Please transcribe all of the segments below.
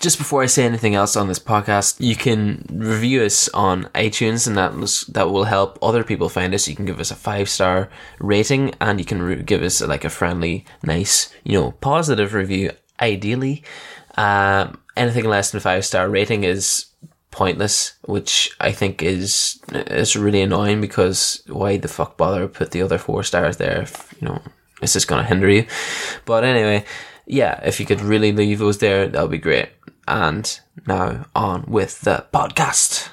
just before I say anything else on this podcast, you can review us on iTunes, and that was, that will help other people find us. You can give us a five star rating, and you can re- give us like a friendly, nice, you know, positive review. Ideally, um, anything less than five star rating is pointless, which I think is is really annoying because why the fuck bother put the other four stars there? If, you know, it's just gonna hinder you. But anyway, yeah, if you could really leave those there, that would be great. And now on with the podcast.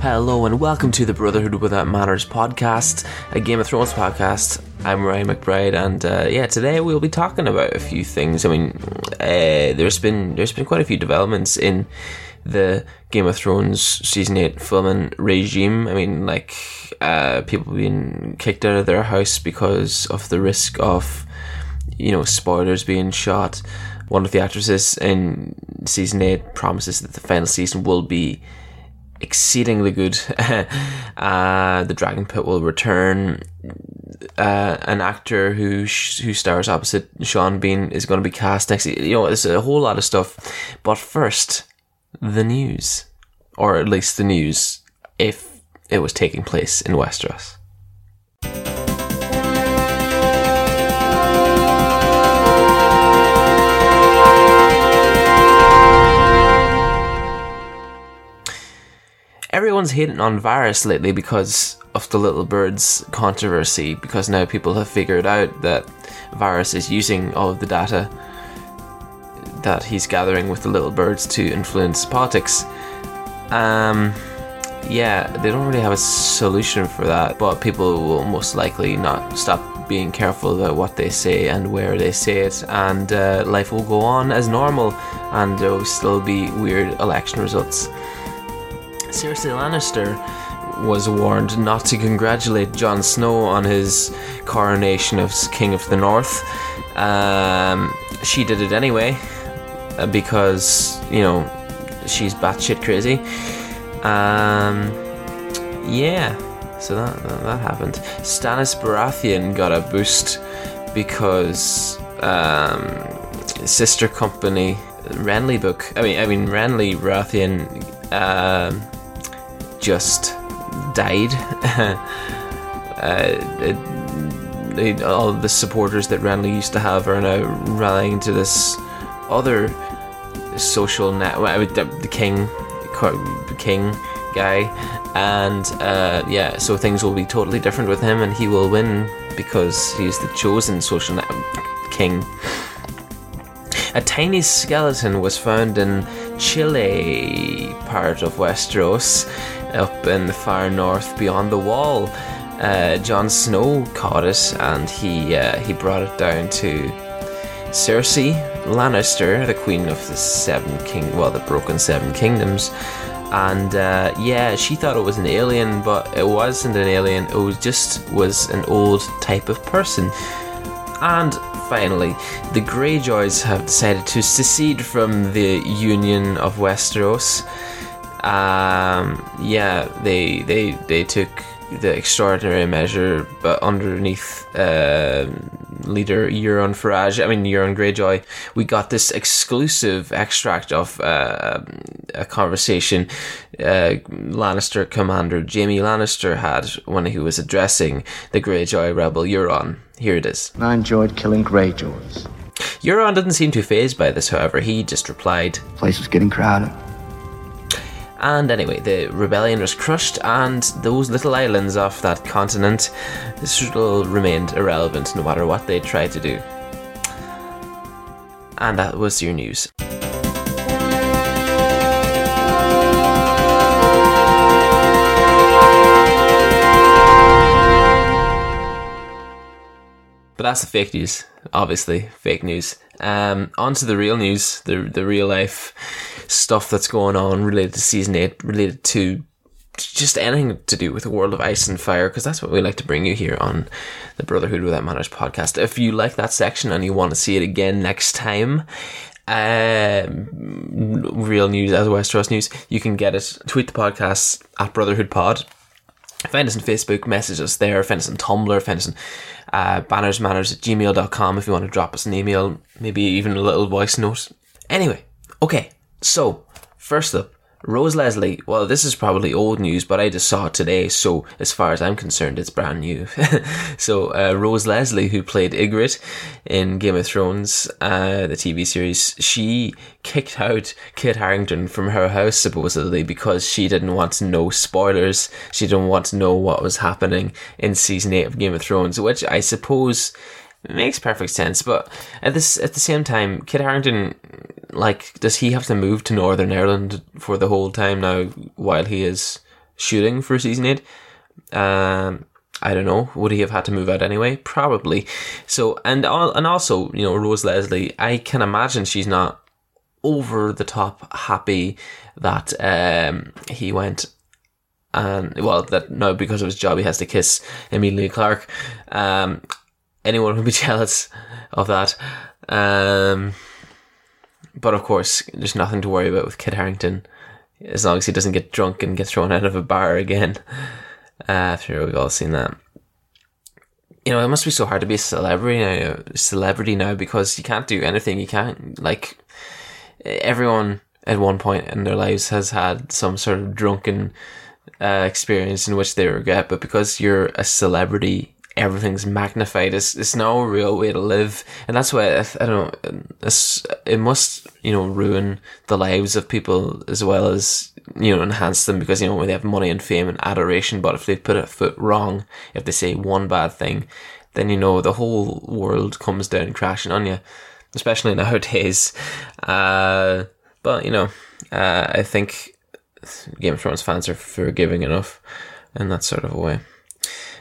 Hello and welcome to the Brotherhood Without Manners podcast, a Game of Thrones podcast. I'm Ryan McBride, and uh, yeah, today we'll be talking about a few things. I mean, uh, there's been there's been quite a few developments in the Game of Thrones season eight filming regime. I mean, like uh, people being kicked out of their house because of the risk of you know spoilers being shot. One of the actresses in season eight promises that the final season will be exceedingly good. uh, the Dragon Pit will return. Uh, an actor who sh- who stars opposite Sean Bean is going to be cast next. You know, it's a whole lot of stuff. But first, the news, or at least the news, if it was taking place in Westeros. Everyone's hating on Varys lately because of the little birds controversy because now people have figured out that Varys is using all of the data that he's gathering with the little birds to influence politics. Um, yeah, they don't really have a solution for that, but people will most likely not stop being careful about what they say and where they say it, and uh, life will go on as normal, and there will still be weird election results. Cersei Lannister was warned not to congratulate Jon Snow on his coronation as King of the North. Um, she did it anyway uh, because, you know, she's batshit crazy. Um, yeah, so that, that, that happened. Stannis Baratheon got a boost because um, sister company Renly book. I mean, I mean Renly Baratheon. Um, just died. uh, it, they, all the supporters that Renly used to have are now rallying to this other social net. Well, the, king, the king guy, and uh, yeah, so things will be totally different with him, and he will win because he's the chosen social net king. A tiny skeleton was found in Chile, part of Westeros, up in the far north beyond the wall. Uh, Jon Snow caught it and he uh, he brought it down to Cersei Lannister, the queen of the Seven King, well, the Broken Seven Kingdoms. And uh, yeah, she thought it was an alien, but it wasn't an alien. It was just was an old type of person. And finally, the Greyjoys have decided to secede from the Union of Westeros um, yeah, they they they took the extraordinary measure, but underneath uh, leader Euron Farage, I mean Euron Greyjoy, we got this exclusive extract of uh, a conversation uh, Lannister commander Jaime Lannister had when he was addressing the Greyjoy rebel Euron. Here it is. I enjoyed killing Greyjoys. Euron didn't seem too fazed by this, however. He just replied, "The place was getting crowded." And anyway, the rebellion was crushed, and those little islands off that continent still remained irrelevant no matter what they tried to do. And that was your news. But that's the fake news, obviously, fake news. Um, on to the real news, the the real life stuff that's going on related to season eight, related to just anything to do with the world of ice and fire, because that's what we like to bring you here on the Brotherhood Without Manners podcast. If you like that section and you want to see it again next time, um, real news as Westeros news, you can get it. Tweet the podcast at Brotherhood Pod. Find us on Facebook, message us there, find us on Tumblr, find us on uh, bannersmanners at gmail.com if you want to drop us an email, maybe even a little voice note. Anyway, okay, so first up, Rose Leslie, well, this is probably old news, but I just saw it today, so as far as I'm concerned, it's brand new. so, uh, Rose Leslie, who played Ygritte in Game of Thrones, uh, the TV series, she kicked out Kit Harington from her house, supposedly, because she didn't want to know spoilers. She didn't want to know what was happening in season 8 of Game of Thrones, which I suppose makes perfect sense. But at this, at the same time, Kit Harington like, does he have to move to Northern Ireland for the whole time now while he is shooting for season eight? Um, I don't know. Would he have had to move out anyway? Probably. So, and and also, you know, Rose Leslie. I can imagine she's not over the top happy that um, he went and well that no because of his job he has to kiss Emilia Clarke. Um, anyone would be jealous of that. Um, but of course, there's nothing to worry about with Kit Harington, as long as he doesn't get drunk and get thrown out of a bar again. Uh, after we've all seen that, you know, it must be so hard to be a celebrity now, celebrity now because you can't do anything. You can't like everyone at one point in their lives has had some sort of drunken uh, experience in which they regret, but because you're a celebrity, everything's magnified. It's, it's no real way to live. And that's why I, I don't know, it's, it must, you know, ruin the lives of people as well as, you know, enhance them because, you know, they have money and fame and adoration. But if they put a foot wrong, if they say one bad thing, then, you know, the whole world comes down crashing on you, especially nowadays. Uh, but, you know, uh, I think Game of Thrones fans are forgiving enough in that sort of a way.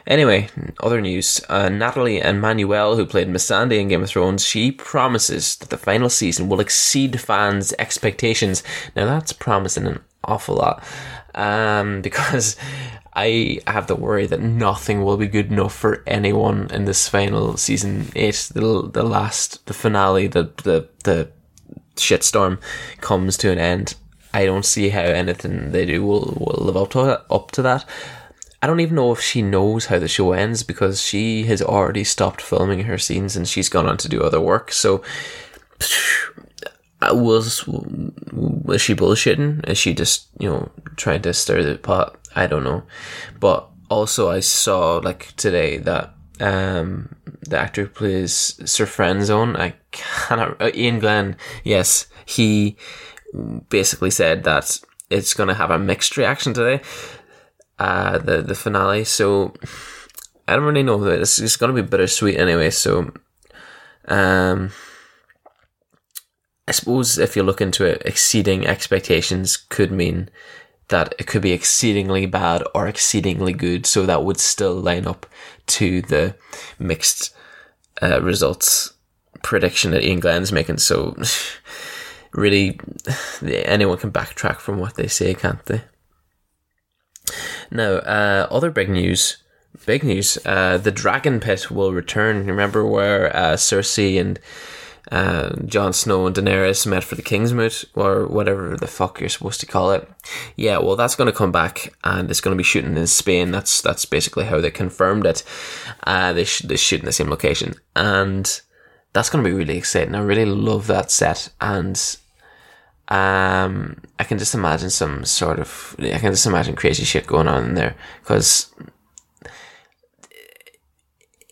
Anyway, other news. Uh, Emmanuel, who played Missandei in Game of Thrones, she promises that the final season will exceed fans' expectations. Now that's promising an awful lot. Um, because I have the worry that nothing will be good enough for anyone in this final season eight, the, the last, the finale, the, the, the shitstorm comes to an end. I don't see how anything they do will, will live up to, up to that. I don't even know if she knows how the show ends because she has already stopped filming her scenes and she's gone on to do other work. So, was was she bullshitting? Is she just you know trying to stir the pot? I don't know. But also, I saw like today that um the actor who plays Sir Friendzone. I cannot. Uh, Iain Glen. Yes, he basically said that it's going to have a mixed reaction today uh, the the finale. So I don't really know. It's, it's to be bittersweet anyway. So, um, I suppose if you look into it, exceeding expectations could mean that it could be exceedingly bad or exceedingly good. So that would still line up to the mixed uh, results prediction that Iain Glen's making. So really, anyone can backtrack from what they say, can't they? Now, uh, other big news. Big news. Uh, the Dragon Pit will return. Remember where uh, Cersei and uh, Jon Snow and Daenerys met for the Kingsmoot, or whatever the fuck you're supposed to call it. Yeah, well, that's going to come back, and it's going to be shooting in Spain. That's that's basically how they confirmed it. Uh, they sh- they shoot in the same location, and that's going to be really exciting. I really love that set, and um, I can just imagine some sort of, I can just imagine crazy shit going on in there because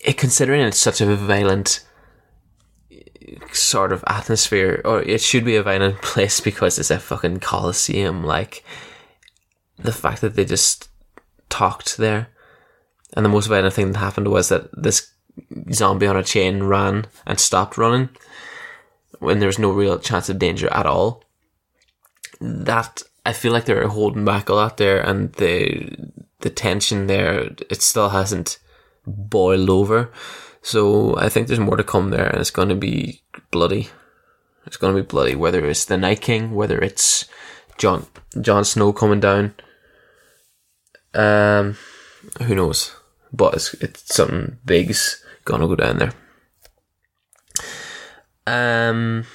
it, considering it's such a violent sort of atmosphere, or it should be a violent place because it's a fucking coliseum. Like the fact that they just talked there, and the most violent thing that happened was that this zombie on a chain ran and stopped running when there was no real chance of danger at all that I feel like they're holding back a lot there, and the the tension there it still hasn't boiled over. So I think there's more to come there, and it's going to be bloody. It's going to be bloody. Whether it's the Night King, whether it's John Jon Snow coming down, um, who knows? But it's it's something big's gonna go down there. Um,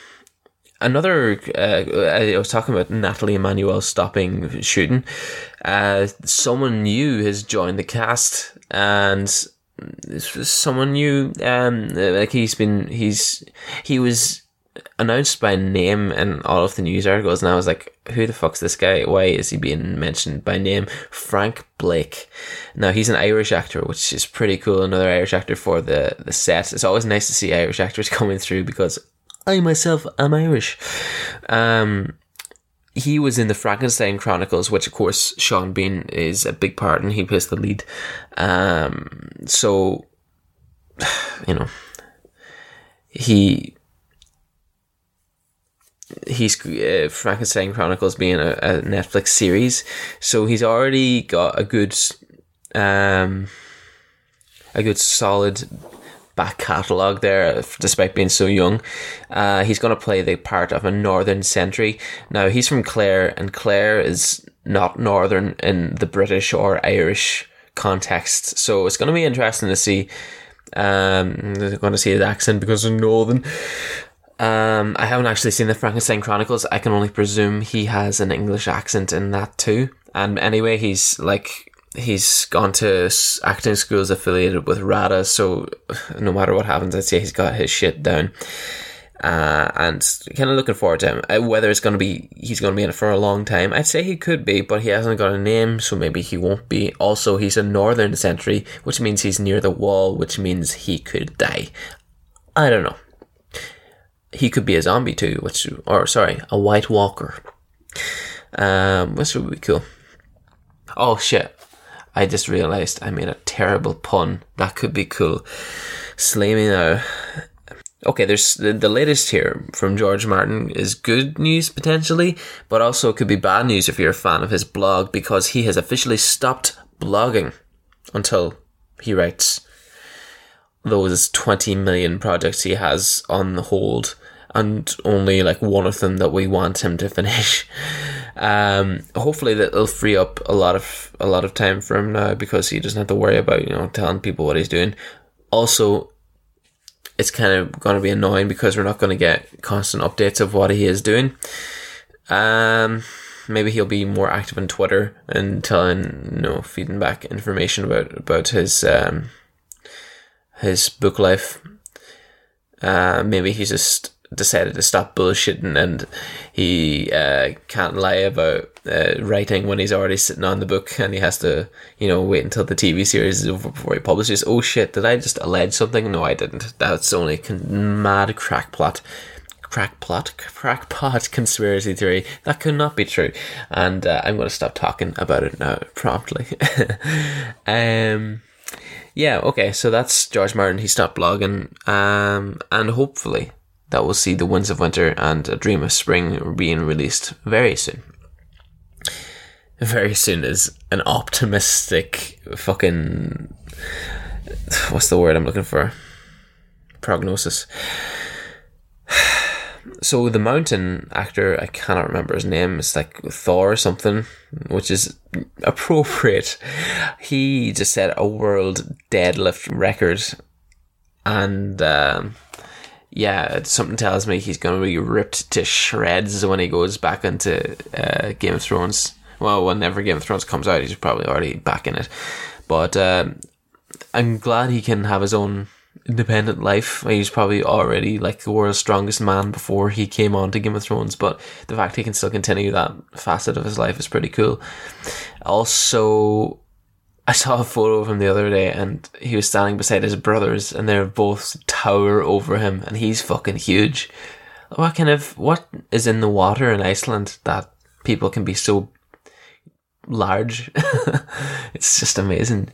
another, uh, I was talking about Nathalie Emmanuel stopping shooting. Uh, someone new has joined the cast, and someone new. Um, like he's been, he's he was announced by name in all of the news articles, and I was like, "Who the fuck's this guy? Why is he being mentioned by name?" Frank Blake. Now he's an Irish actor, which is pretty cool. Another Irish actor for the the set. It's always nice to see Irish actors coming through because I myself am Irish. Um, he was in the Frankenstein Chronicles, which of course Sean Bean is a big part, and he plays the lead. Um, so you know, he he's uh, Frankenstein Chronicles being a, a, Netflix series, so he's already got a good, um, a good solid back catalogue there, despite being so young. Uh, he's going to play the part of a Northern Sentry. Now he's from Clare, and Clare is not Northern in the British or Irish context, so it's going to be interesting to see. Um, I'm going to see his accent because of Northern. Um, I haven't actually seen the Frankenstein Chronicles. I can only presume he has an English accent in that too. And anyway, he's like he's gone to acting schools affiliated with RADA, so no matter what happens, I'd say he's got his shit down. Uh, and kind of looking forward to him. Uh, whether it's going to be he's going to be in it for a long time, I'd say he could be, but he hasn't got a name, so maybe he won't be. Also, he's a northern sentry, which means he's near the wall, which means he could die. I don't know he could be a zombie too, which or sorry, a White Walker. Um, which would be cool. Oh shit! I just realized I made a terrible pun. That could be cool. Slay me now. Okay, there's the, the latest here from George Martin is good news potentially, but also could be bad news if you're a fan of his blog because he has officially stopped blogging until he writes those 20 million projects he has on hold and only like one of them that we want him to finish. Um, hopefully that will free up a lot of a lot of time for him now because he doesn't have to worry about you know telling people what he's doing. Also, it's kind of going to be annoying because we're not going to get constant updates of what he is doing. Um, maybe he'll be more active on Twitter and telling, you know, feeding back information about about his um, his book life. Uh, maybe he's just decided to stop bullshitting and he uh, can't lie about uh, writing when he's already sitting on the book and he has to, you know, wait until the TV series is over before he publishes. Oh shit, did I just allege something? No, I didn't. That's only con- mad crackpot. Crackpot, crackpot conspiracy theory. That could not be true. And uh, I'm going to stop talking about it now promptly. um, yeah, okay, so that's George Martin. He stopped blogging. Um, and hopefully that will see The Winds of Winter and A Dream of Spring being released very soon. Very soon is an optimistic fucking. What's the word I'm looking for? Prognosis. So the mountain actor, I cannot remember his name. It's like Thor or something, which is appropriate. He just set a world deadlift record, and um, yeah, something tells me he's going to be ripped to shreds when he goes back into uh, Game of Thrones. Well, whenever Game of Thrones comes out, he's probably already back in it. But um, I'm glad he can have his own independent life. He's probably already like the world's strongest man before he came on to Game of Thrones, but the fact he can still continue that facet of his life is pretty cool. Also, I saw a photo of him the other day and he was standing beside his brothers and they're both tower over him and he's fucking huge. What kind of, what is in the water in Iceland that people can be so large? it's just amazing.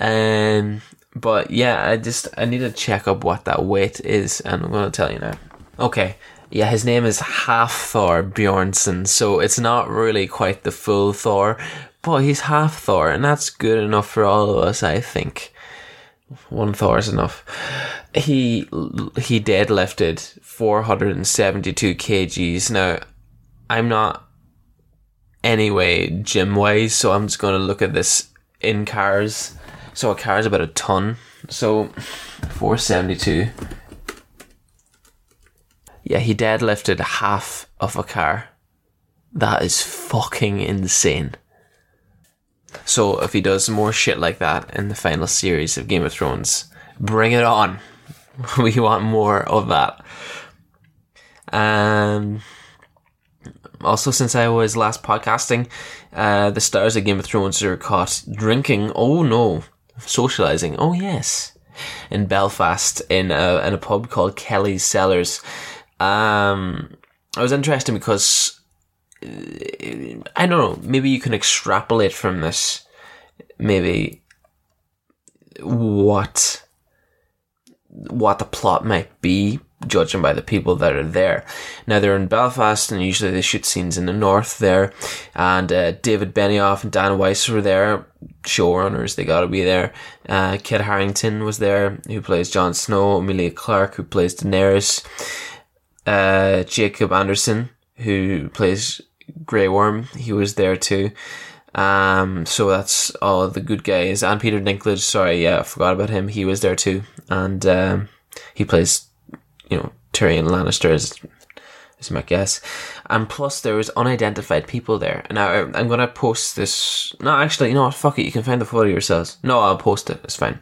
Um, but yeah, I just, I need to check up what that weight is and I'm to tell you now. Okay. Yeah, his name is Hafthor Bjornsson, so it's not really quite the full Thor, but he's half Thor, and that's good enough for all of us, I think. One Thor is enough. He he deadlifted 472 kgs. Now, I'm not anyway gym wise, so I'm just going to look at this in cars. So a car is about a ton. So 472 Yeah, he deadlifted half of a car. That is fucking insane. So if he does more shit like that in the final series of Game of Thrones, bring it on. we want more of that. Um, also, since I was last podcasting, uh, the stars of Game of Thrones are caught drinking. Oh no, socializing. Oh yes, in Belfast in a, in a pub called Kelly's Cellars. Um, I was interesting because I don't know. Maybe you can extrapolate from this. Maybe what what the plot might be, judging by the people that are there. Now they're in Belfast, and usually they shoot scenes in the north there. And uh, David Benioff and Dan Weiss were there, showrunners. They got to be there. Uh, Kit Harington was there, who plays Jon Snow. Emilia Clarke, who plays Daenerys. Uh, Jacob Anderson, who plays Grey Worm, he was there too. Um, so that's all the good guys. And Peter Dinklage, sorry, yeah, I forgot about him. He was there too. And, um, he plays, you know, Tyrion Lannister is, is my guess. And plus there was unidentified people there. Now I'm gonna post this. No, actually, you know what? Fuck it. You can find the photo yourselves. No, I'll post it. It's fine.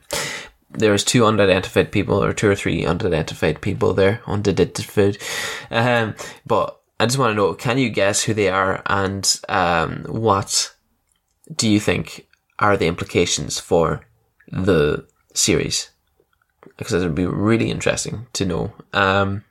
There was two unidentified people, or two or three unidentified people there, unidentified. Um, but I just want to know, can you guess who they are and um, what do you think are the implications for the series? Because it would be really interesting to know. Um,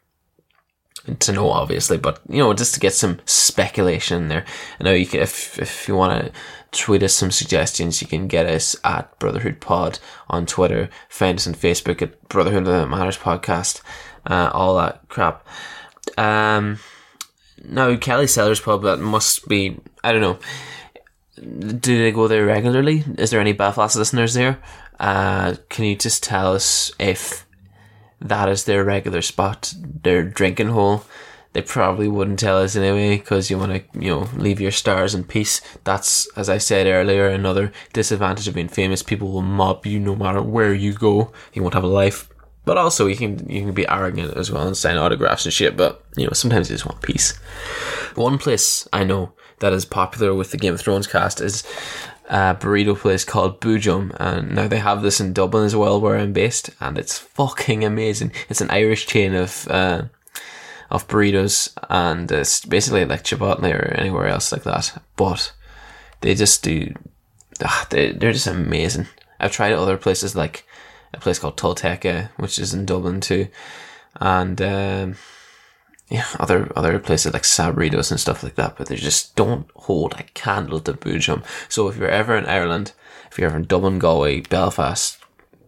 to know, obviously, but you know, just to get some speculation in there. I know you can, if if you want to tweet us some suggestions, you can get us at Brotherhood Pod on Twitter, find us on Facebook at Brotherhood That Matters Podcast, uh, all that crap. Um, now Kelly's Cellars Pub, that must be, I don't know do they go there regularly? Is there any Belfast listeners there? Uh, can you just tell us if that is their regular spot, their drinking hole? They probably wouldn't tell us anyway because you want to, you know, leave your stars in peace. That's, as I said earlier, another disadvantage of being famous. People will mob you no matter where you go. You won't have a life. But also, you can you can be arrogant as well and sign autographs and shit. But you know, sometimes you just want peace. One place I know that is popular with the Game of Thrones cast is a burrito place called Boojum, and now they have this in Dublin as well, where I'm based, and it's fucking amazing. It's an Irish chain of uh, of burritos, and it's basically like Chipotle or anywhere else like that, but they just do. Ah, they they're just amazing. I've tried other places like a place called Tolteca, which is in Dublin too, and. Um, yeah, other other places like Sabritos and stuff like that, but they just don't hold a candle to Boojum. So if you're ever in Ireland, if you're ever in Dublin, Galway, Belfast,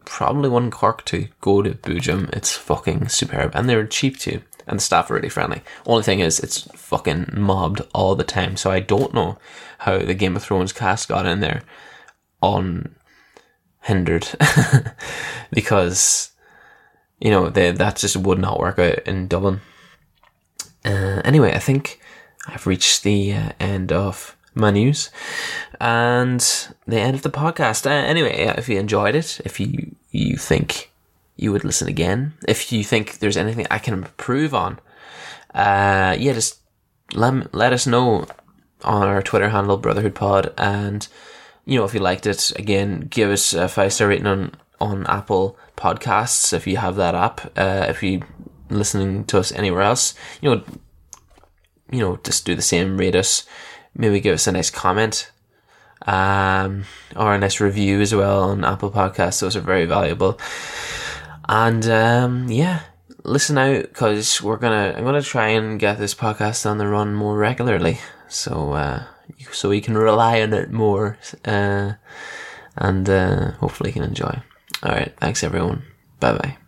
probably one Cork too, go to Boojum. It's fucking superb, and they're cheap too, and the staff are really friendly. Only thing is, it's fucking mobbed all the time, so I don't know how the Game of Thrones cast got in there unhindered, because you know they, that just would not work out in Dublin. Uh, anyway, I think I've reached the uh, end of my news and the end of the podcast. Uh, anyway, if you enjoyed it, if you you think you would listen again, if you think there's anything I can improve on, uh, yeah, just let let us know on our Twitter handle Brotherhood Pod, and you know if you liked it, again, give us a five star rating on on Apple Podcasts if you have that app. Uh, if you listening to us anywhere else, you know, you know, just do the same. Rate us, maybe give us a nice comment, um, or a nice review as well on Apple Podcasts. Those are very valuable. And um, yeah, listen out because we're gonna. I'm gonna try and get this podcast on the run more regularly, so uh, so we can rely on it more, uh, and uh, hopefully you can enjoy. All right, thanks everyone. Bye bye.